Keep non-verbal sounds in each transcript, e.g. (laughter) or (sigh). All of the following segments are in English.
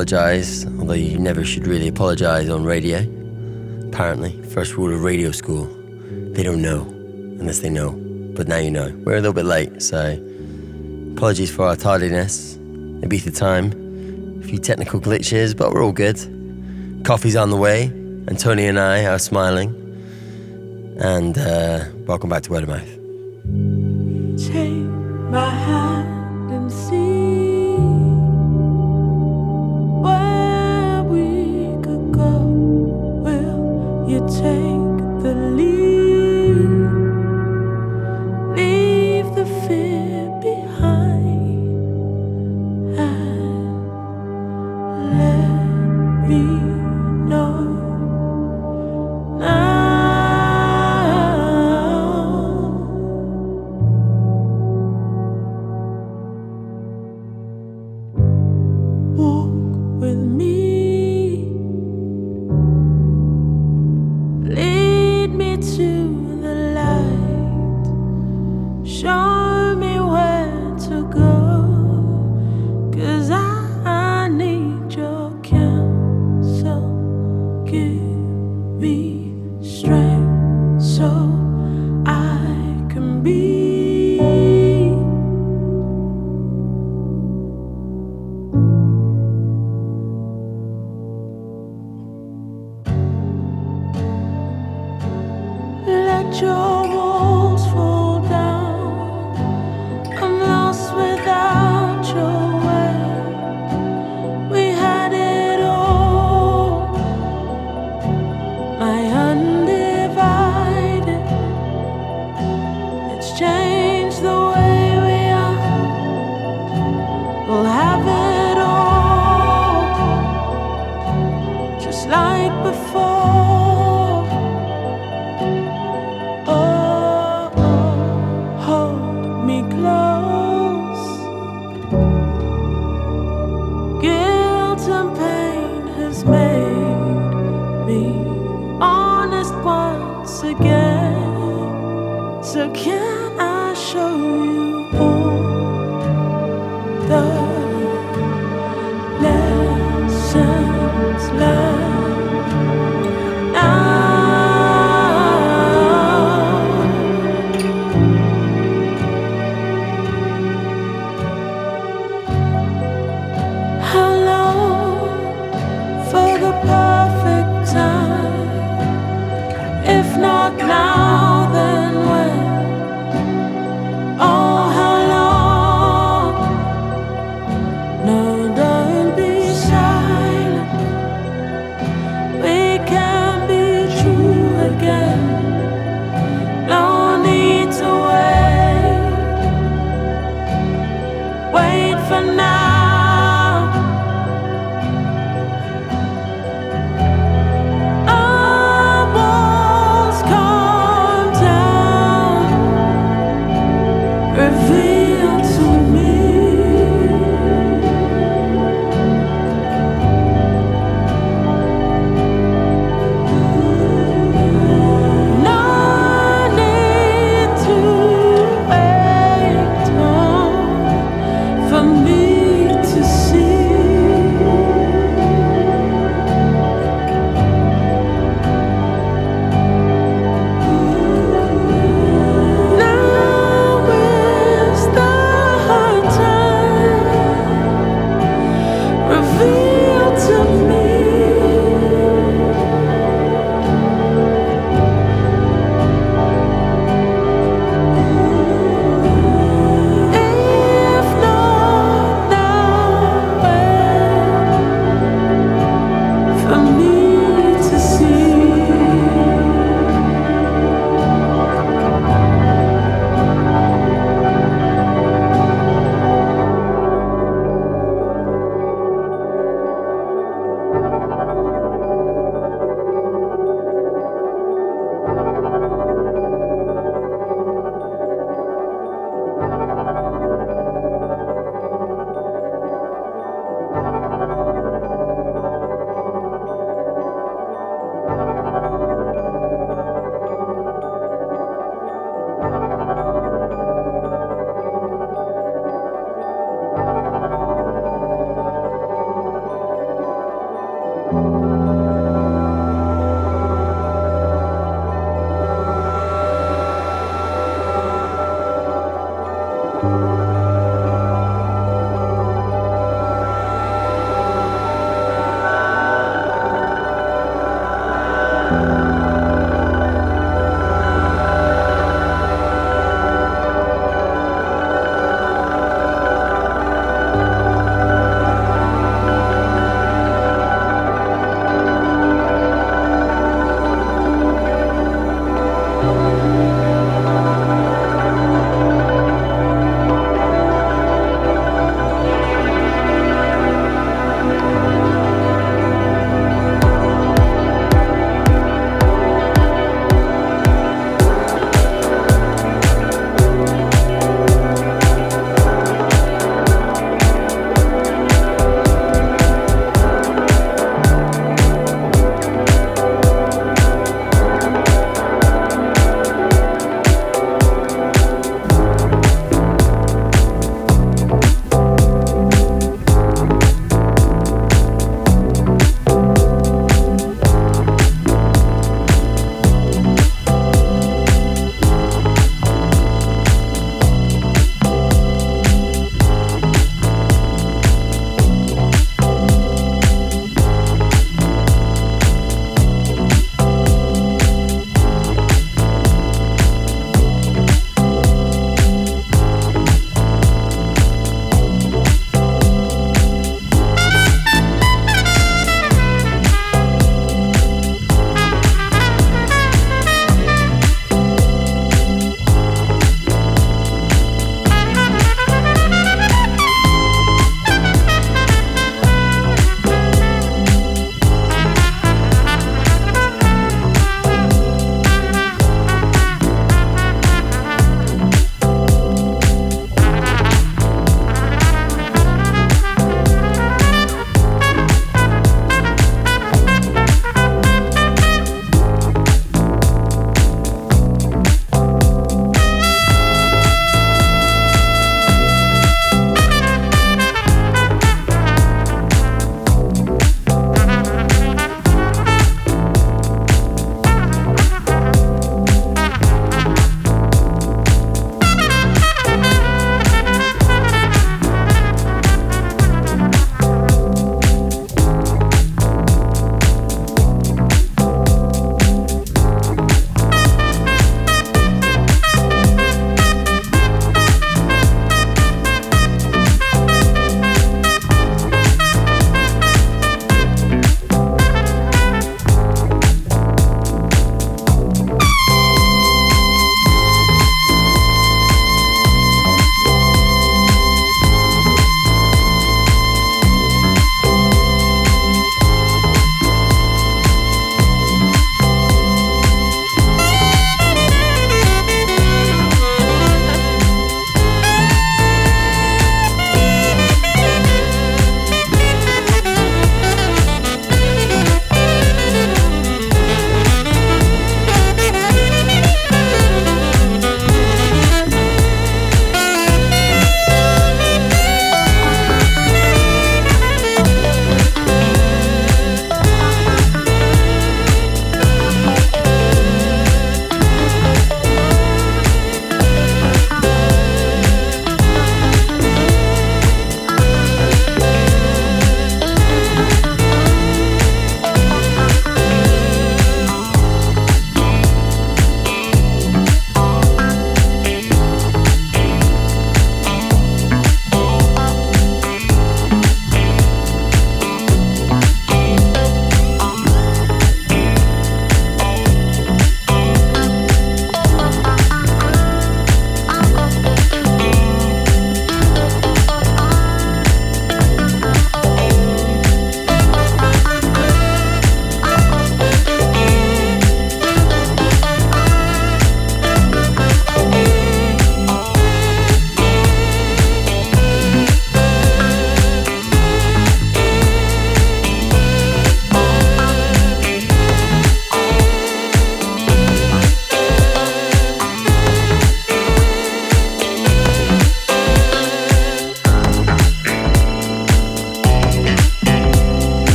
apologise, although you never should really apologise on radio. Apparently, first rule of radio school they don't know unless they know. But now you know. We're a little bit late, so apologies for our tardiness. Ibiza time, a few technical glitches, but we're all good. Coffee's on the way, and Tony and I are smiling. And uh, welcome back to Word of Mouth.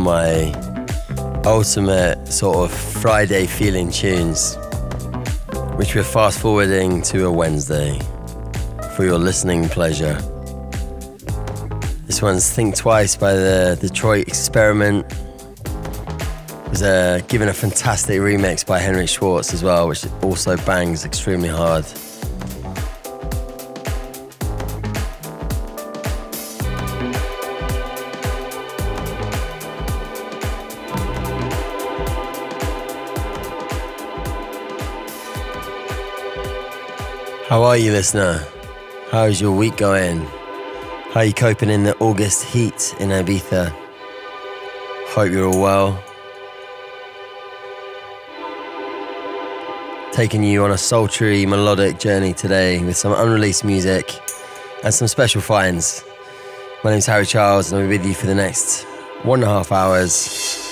Of my ultimate sort of Friday feeling tunes, which we're fast forwarding to a Wednesday for your listening pleasure. This one's Think Twice by the Detroit Experiment. It was uh, given a fantastic remix by Henrik Schwarz as well, which also bangs extremely hard. Are you, listener? How's your week going? How are you coping in the August heat in Ibiza? Hope you're all well. Taking you on a sultry, melodic journey today with some unreleased music and some special finds. My name's Harry Charles, and I'll be with you for the next one and a half hours.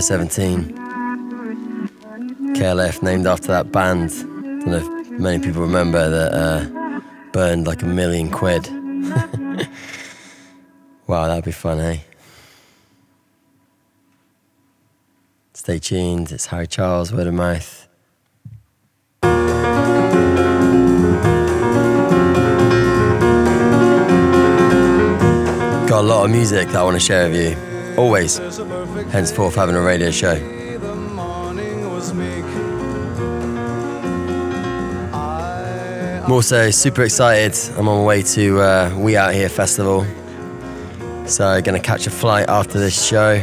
Number 17. KLF, named after that band. I Don't know if many people remember that uh, burned like a million quid. (laughs) wow, that'd be fun, eh? Stay tuned. It's Harry Charles, word of mouth. Got a lot of music that I want to share with you. Always. Henceforth, having a radio show. I'm also super excited. I'm on my way to uh, We Out Here Festival. So, gonna catch a flight after this show.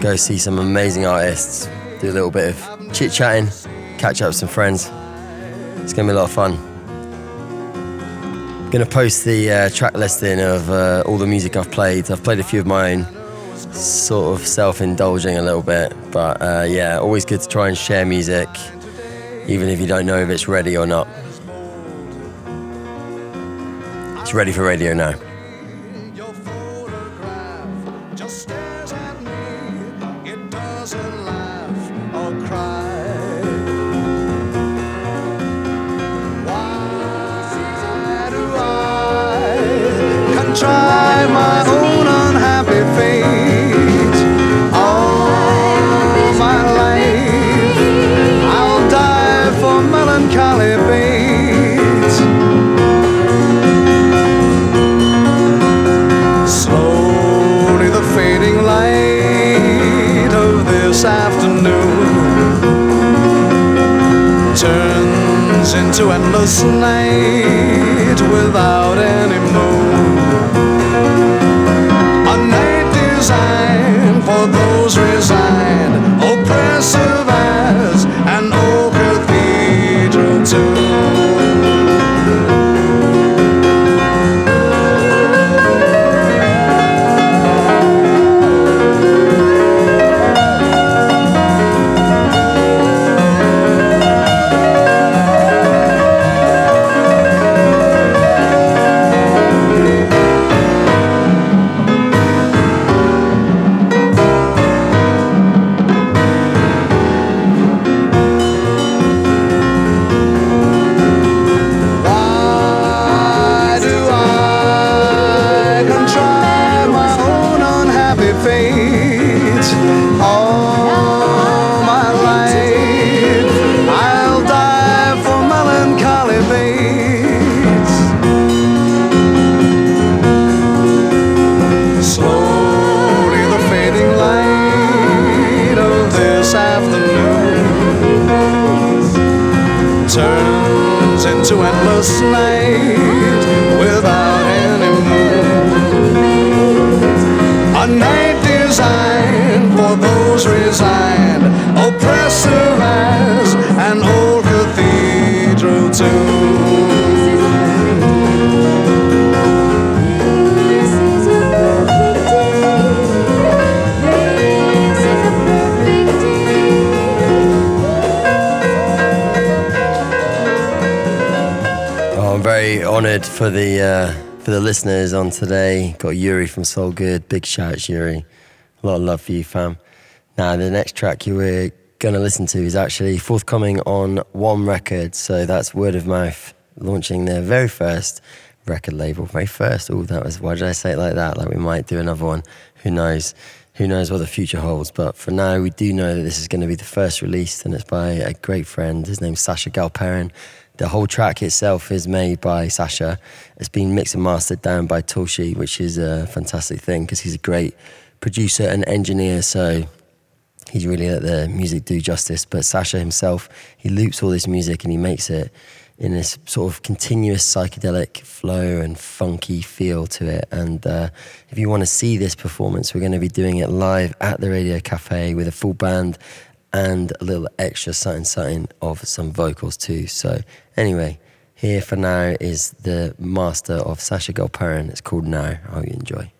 Go see some amazing artists. Do a little bit of chit chatting, catch up with some friends. It's gonna be a lot of fun. Gonna post the uh, track listing of uh, all the music I've played. I've played a few of own, sort of self-indulging a little bit, but uh, yeah, always good to try and share music, even if you don't know if it's ready or not. It's ready for radio now. Turns into endless night without any moon. For the listeners on today. Got Yuri from Soul Good. Big shout, Yuri. A lot of love for you, fam. Now, the next track you were going to listen to is actually forthcoming on One Record. So that's word of mouth, launching their very first record label. Very first. Oh, that was, why did I say it like that? Like we might do another one. Who knows? Who knows what the future holds? But for now, we do know that this is going to be the first release, and it's by a great friend. His name's Sasha Galperin. The whole track itself is made by Sasha. It's been mixed and mastered down by Tulshi, which is a fantastic thing because he's a great producer and engineer. So he's really let the music do justice. But Sasha himself, he loops all this music and he makes it in this sort of continuous psychedelic flow and funky feel to it. And uh, if you want to see this performance, we're going to be doing it live at the Radio Cafe with a full band and a little extra something something of some vocals too. So anyway, here for now is the master of Sasha Galperin. It's called Now. I hope you enjoy.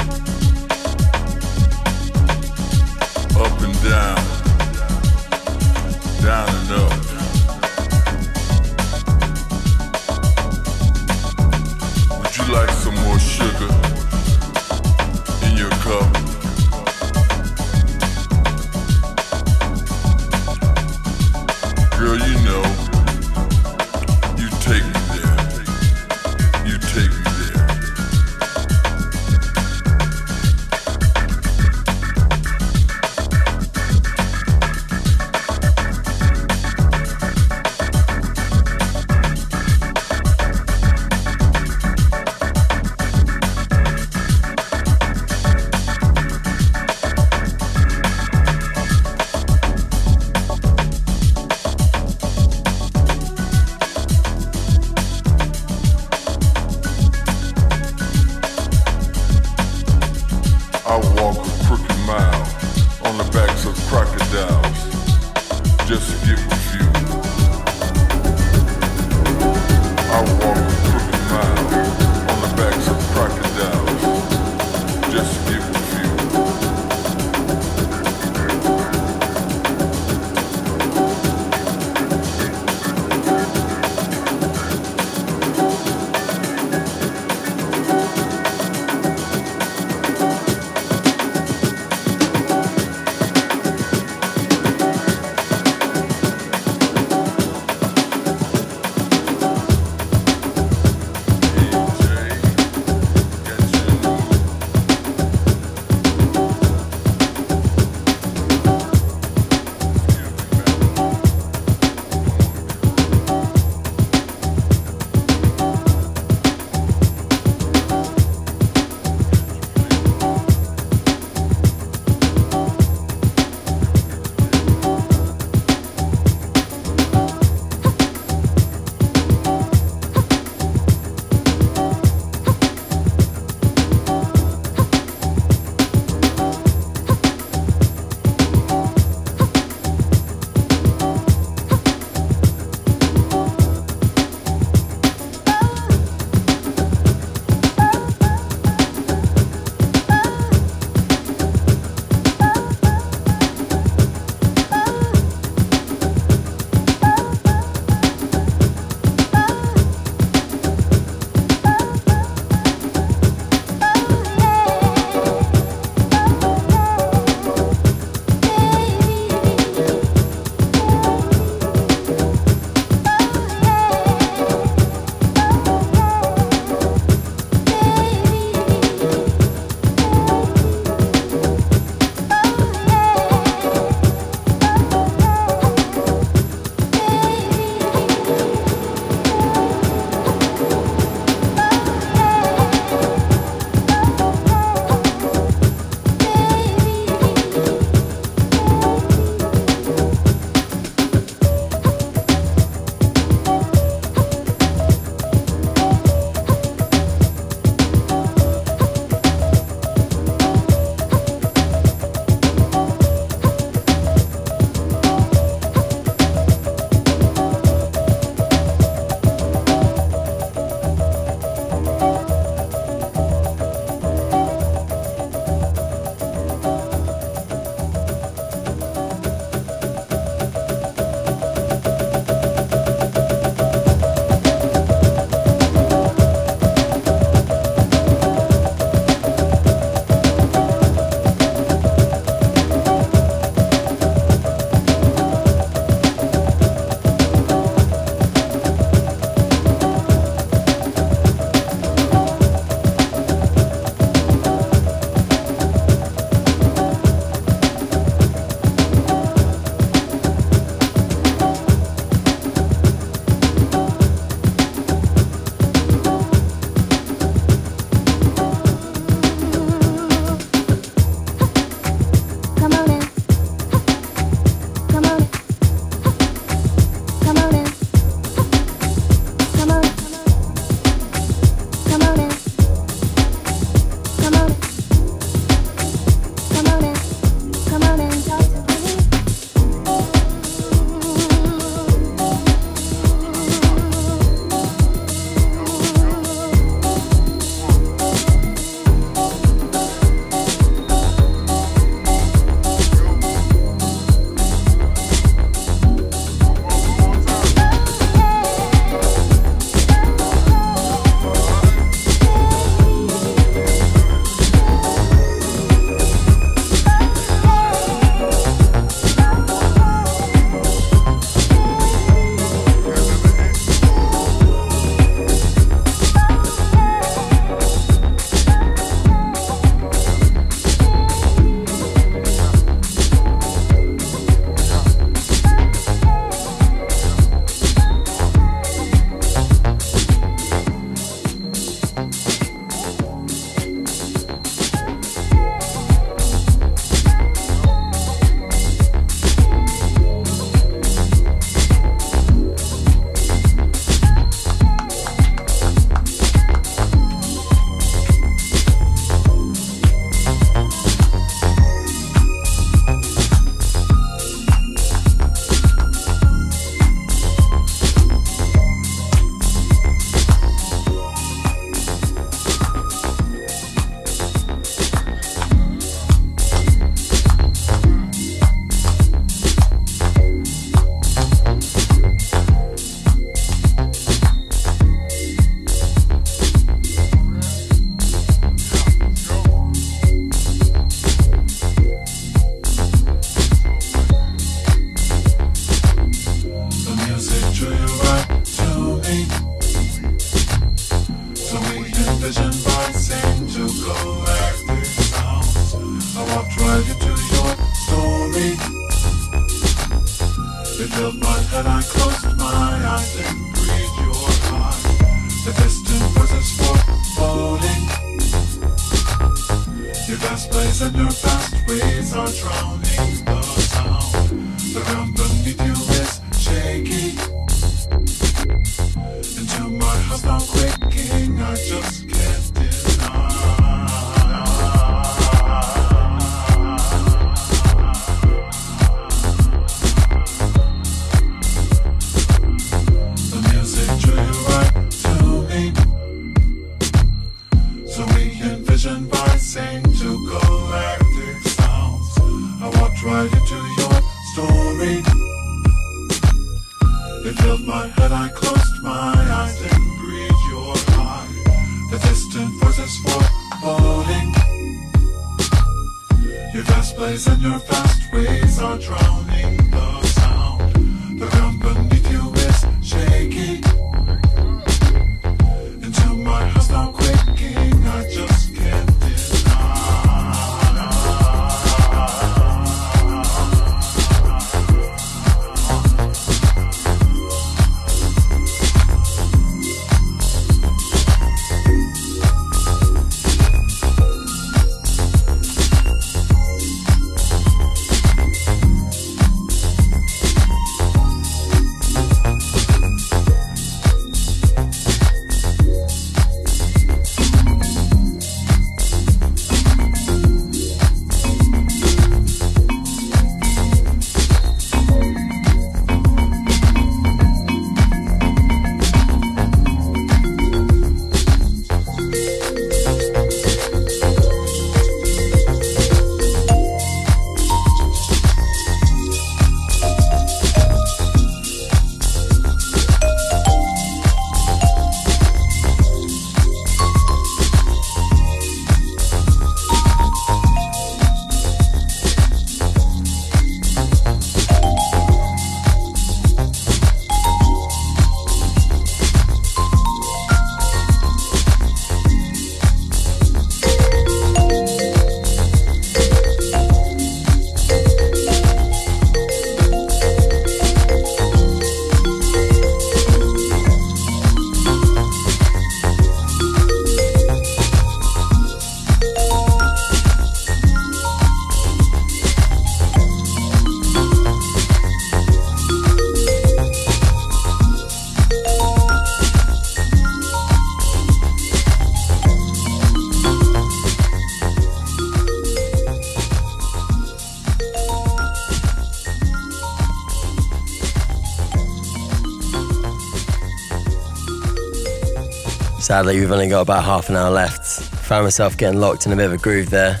Sadly, we've only got about half an hour left. Found myself getting locked in a bit of a groove there.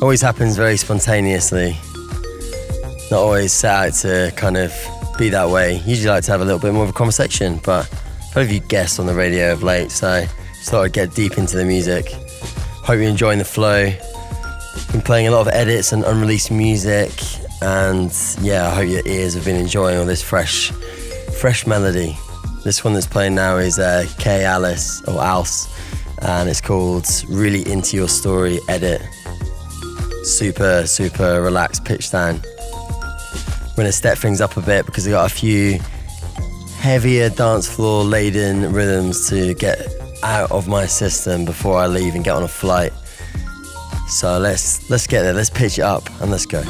Always happens very spontaneously. Not always set out to kind of be that way. Usually like to have a little bit more of a conversation, but I've had guests on the radio of late, so just thought I'd get deep into the music. Hope you're enjoying the flow. Been playing a lot of edits and unreleased music, and yeah, I hope your ears have been enjoying all this fresh, fresh melody. This one that's playing now is uh, K Alice or Alce, and it's called "Really Into Your Story" edit. Super, super relaxed pitch down. We're gonna step things up a bit because we got a few heavier dance floor laden rhythms to get out of my system before I leave and get on a flight. So let's let's get there. Let's pitch it up and let's go.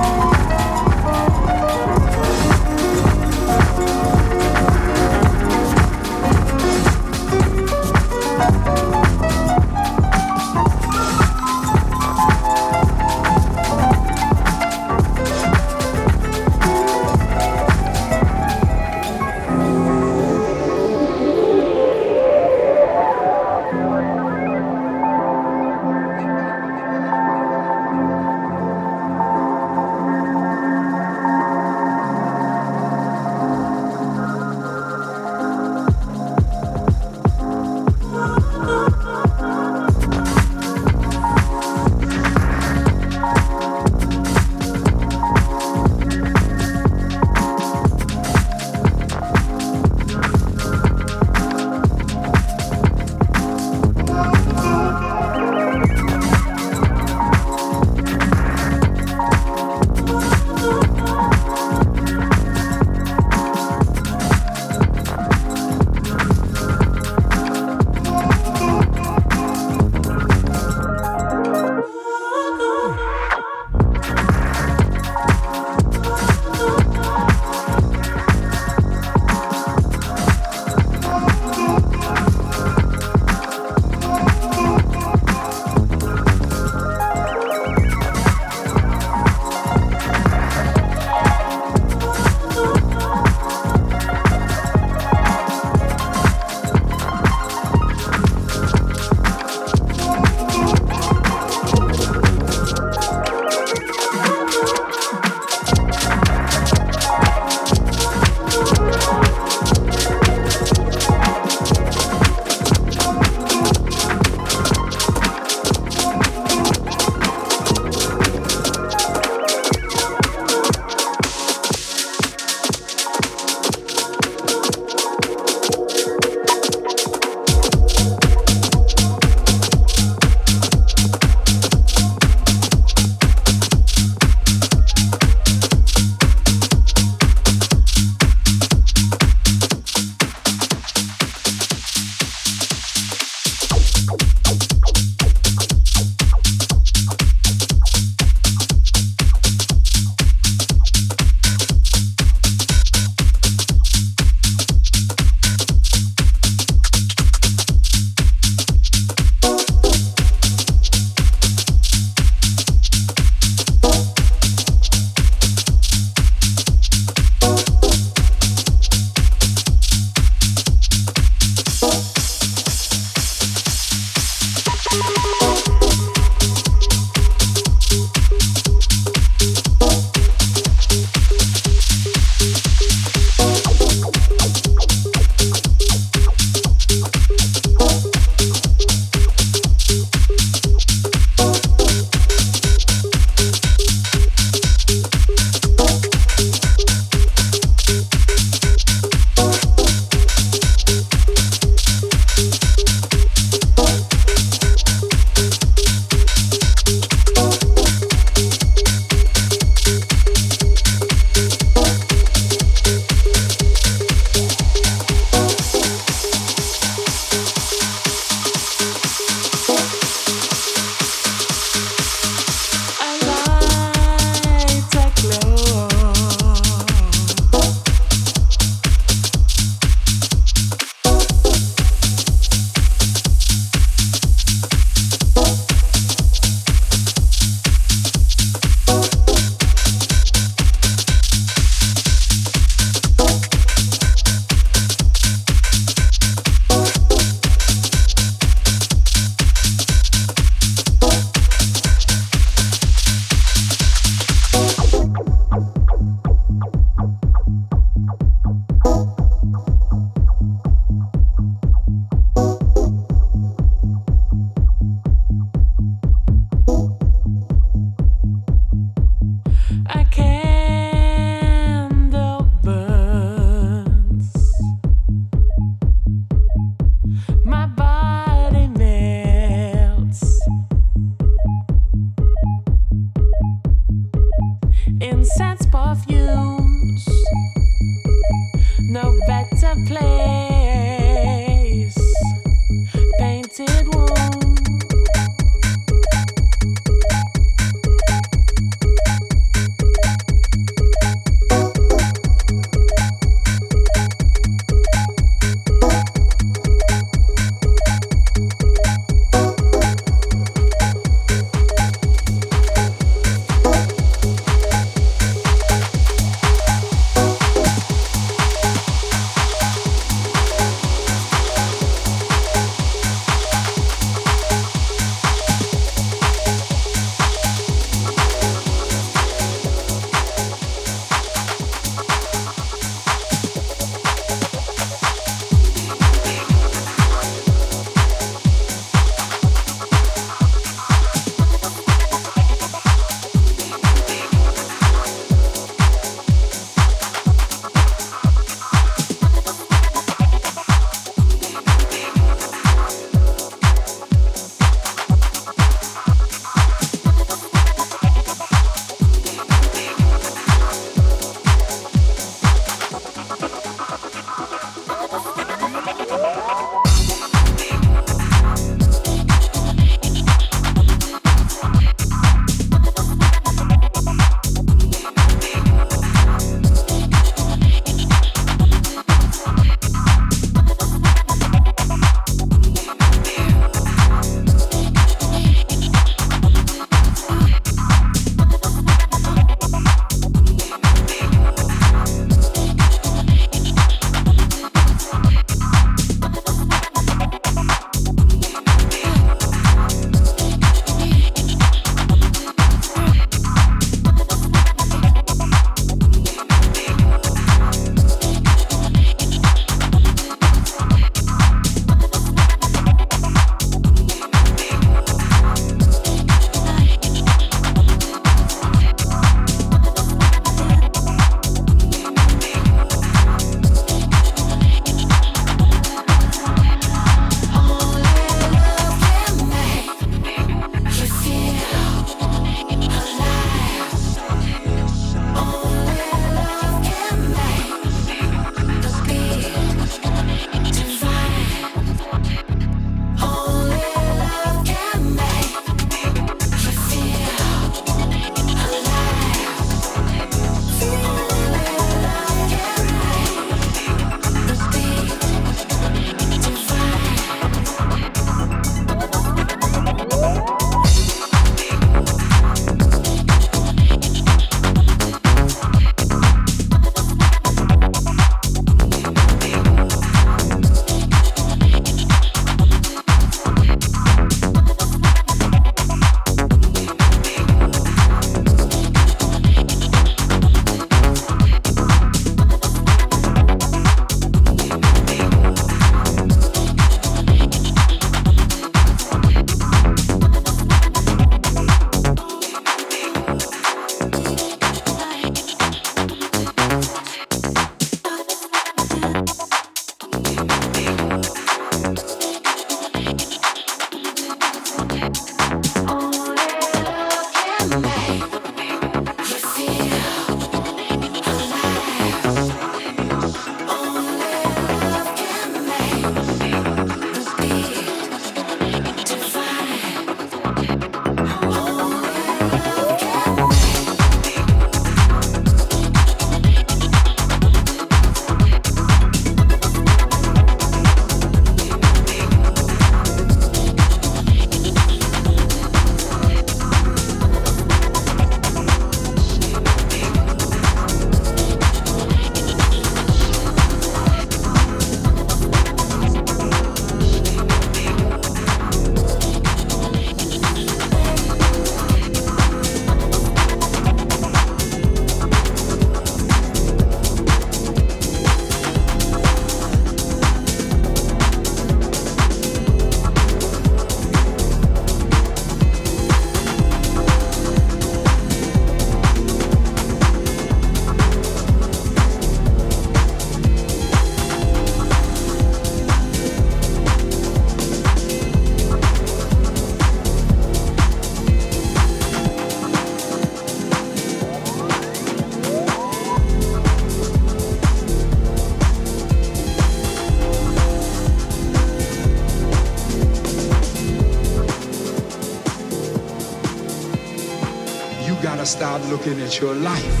Looking at your life.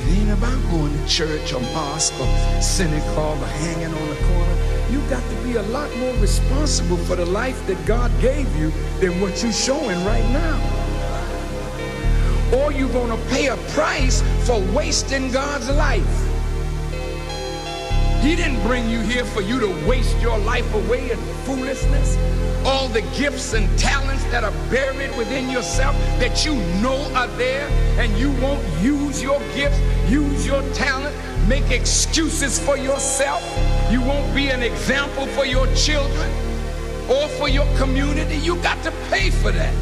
It ain't about going to church or mosque or synagogue or hanging on the corner. You got to be a lot more responsible for the life that God gave you than what you're showing right now. Or you're going to pay a price for wasting God's life. He didn't bring you here for you to waste your life away in foolishness. All the gifts and talents that are buried within yourself that you know are there, and you won't use your gifts, use your talent, make excuses for yourself. You won't be an example for your children or for your community. You got to pay for that.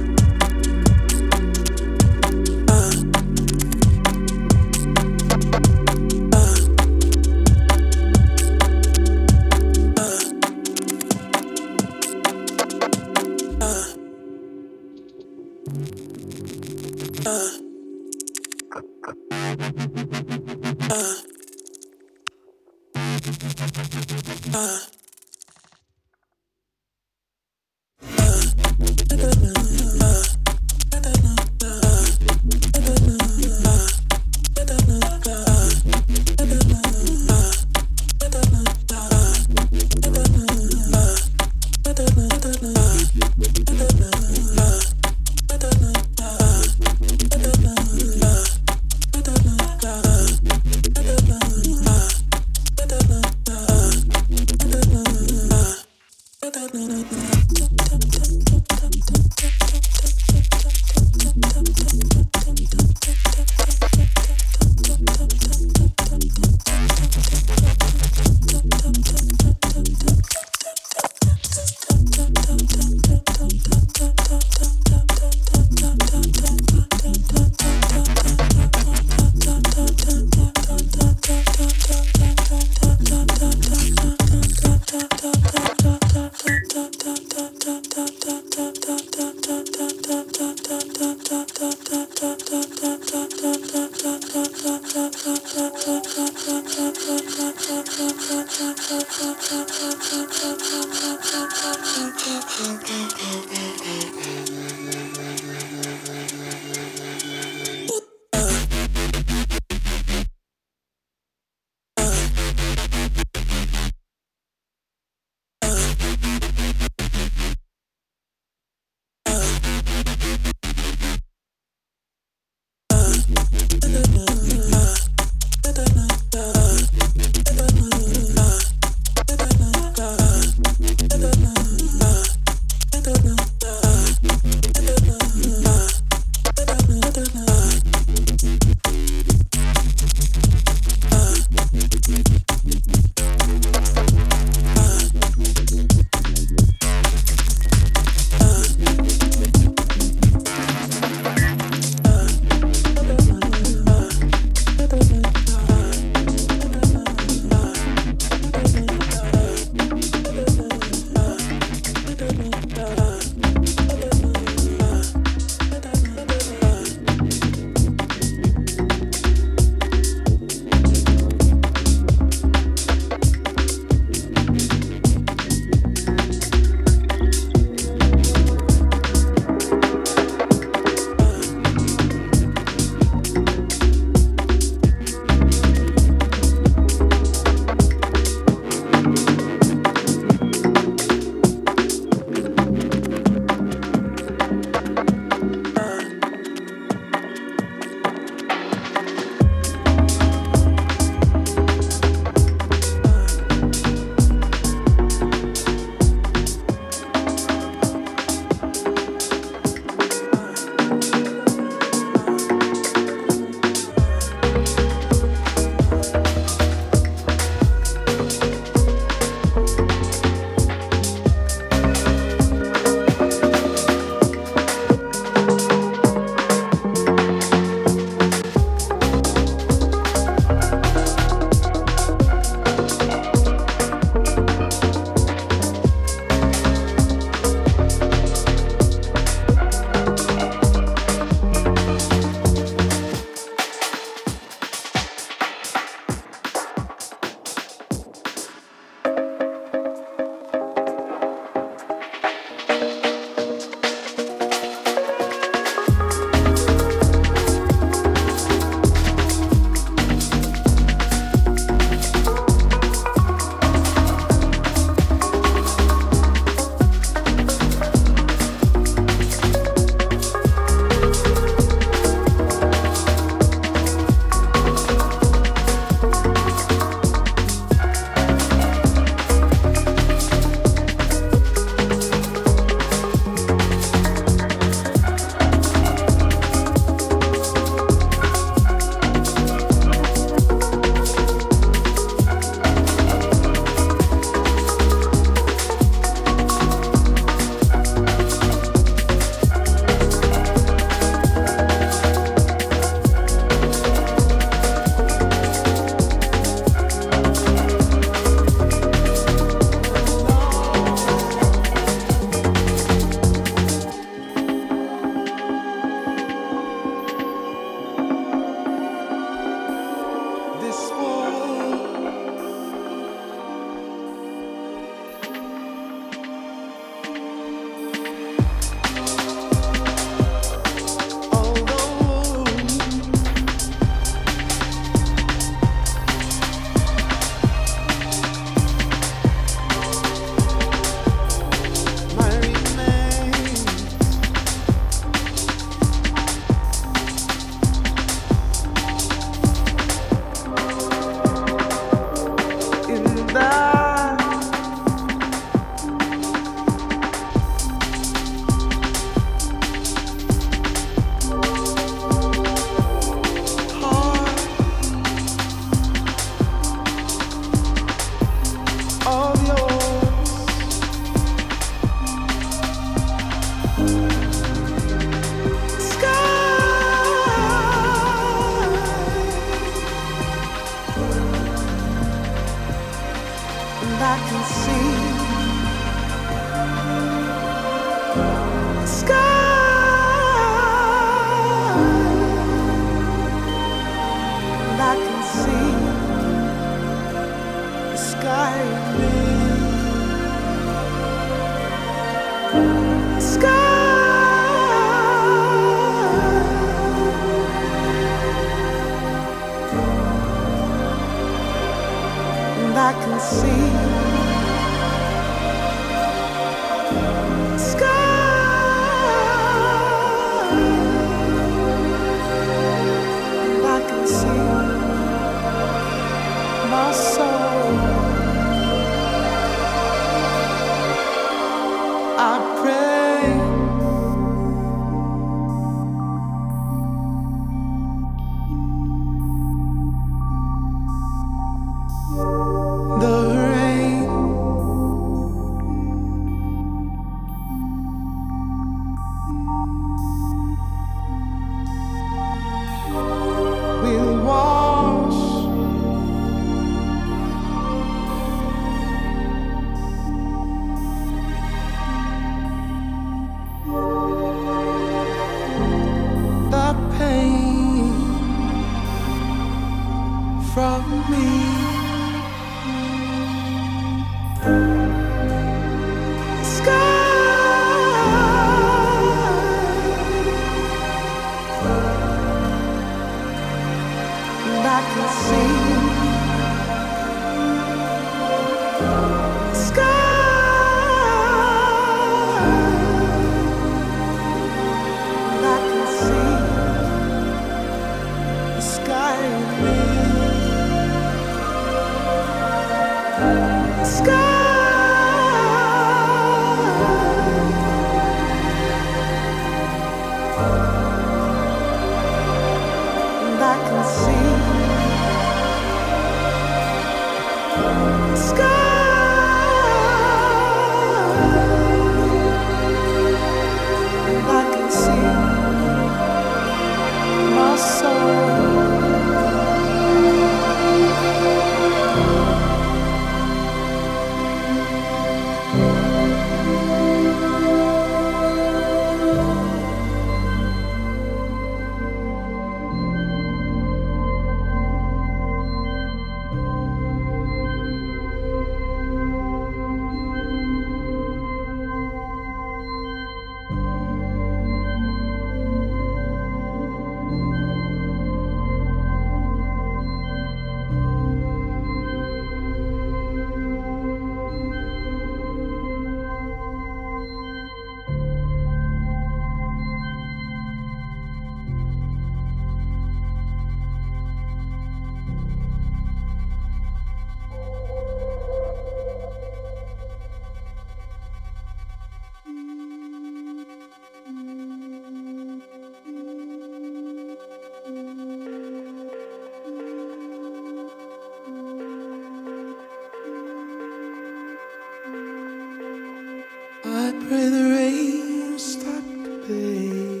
Pray the rain stopped to play.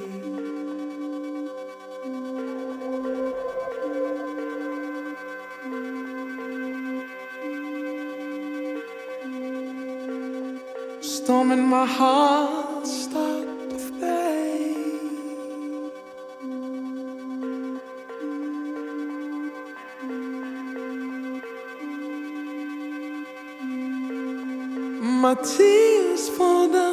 Storm in my heart stop the fade. My tears fall down.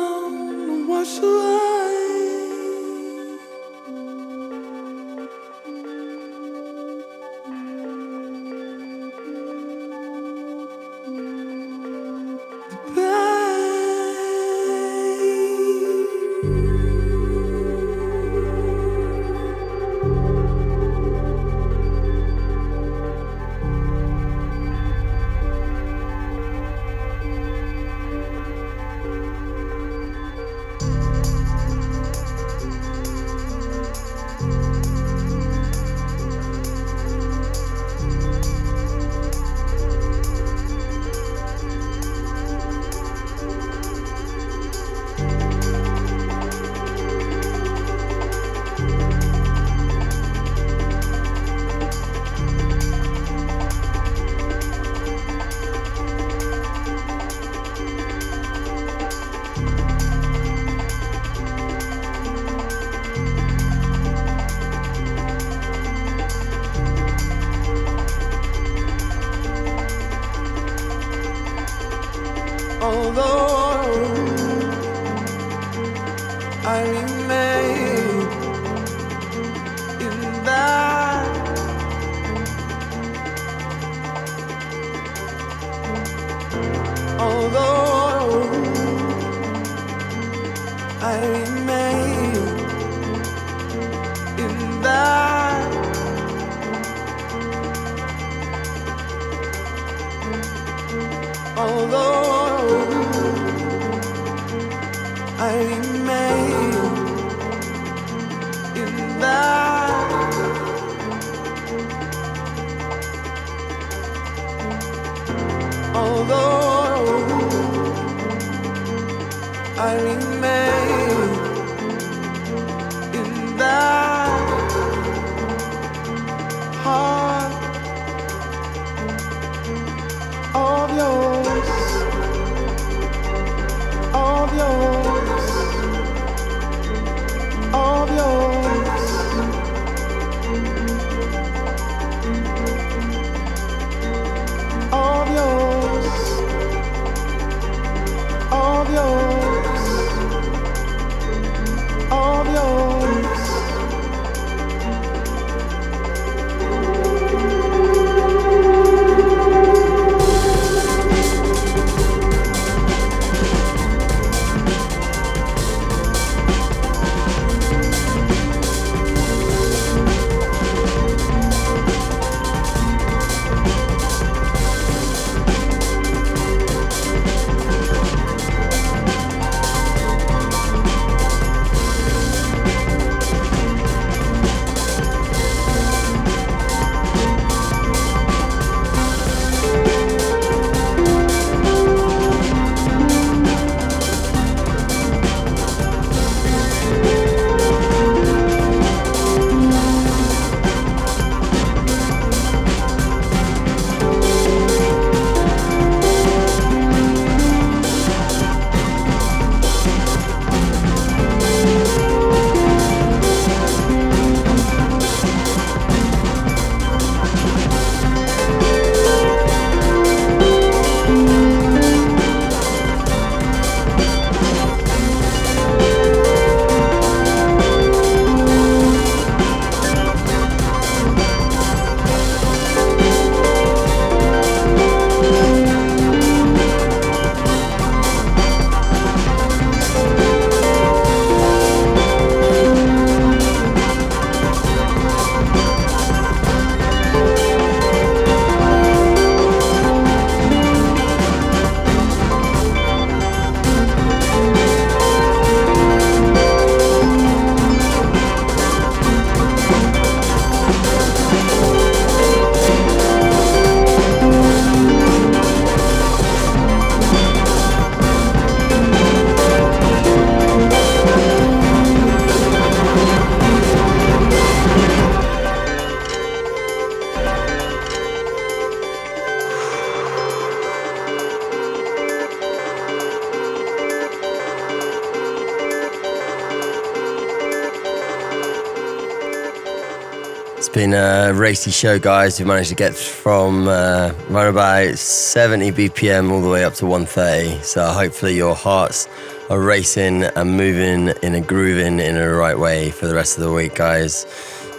Been a racy show, guys. We've managed to get from uh, about 70 BPM all the way up to 130. So hopefully your hearts are racing and moving in a grooving in a right way for the rest of the week, guys.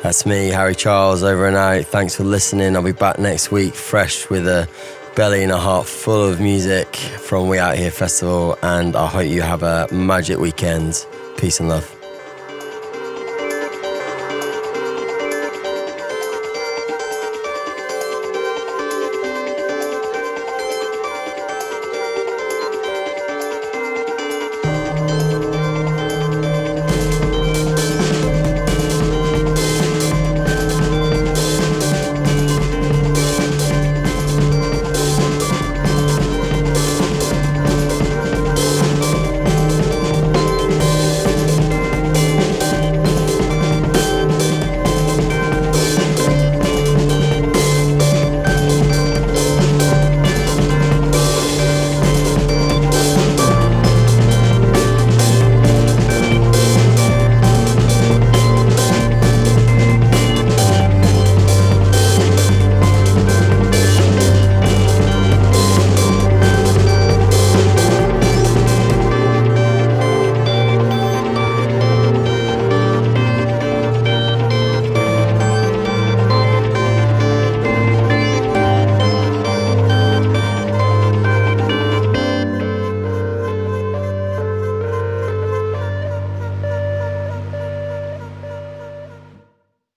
That's me, Harry Charles, over and out. Thanks for listening. I'll be back next week, fresh with a belly and a heart full of music from We Out Here Festival. And I hope you have a magic weekend. Peace and love.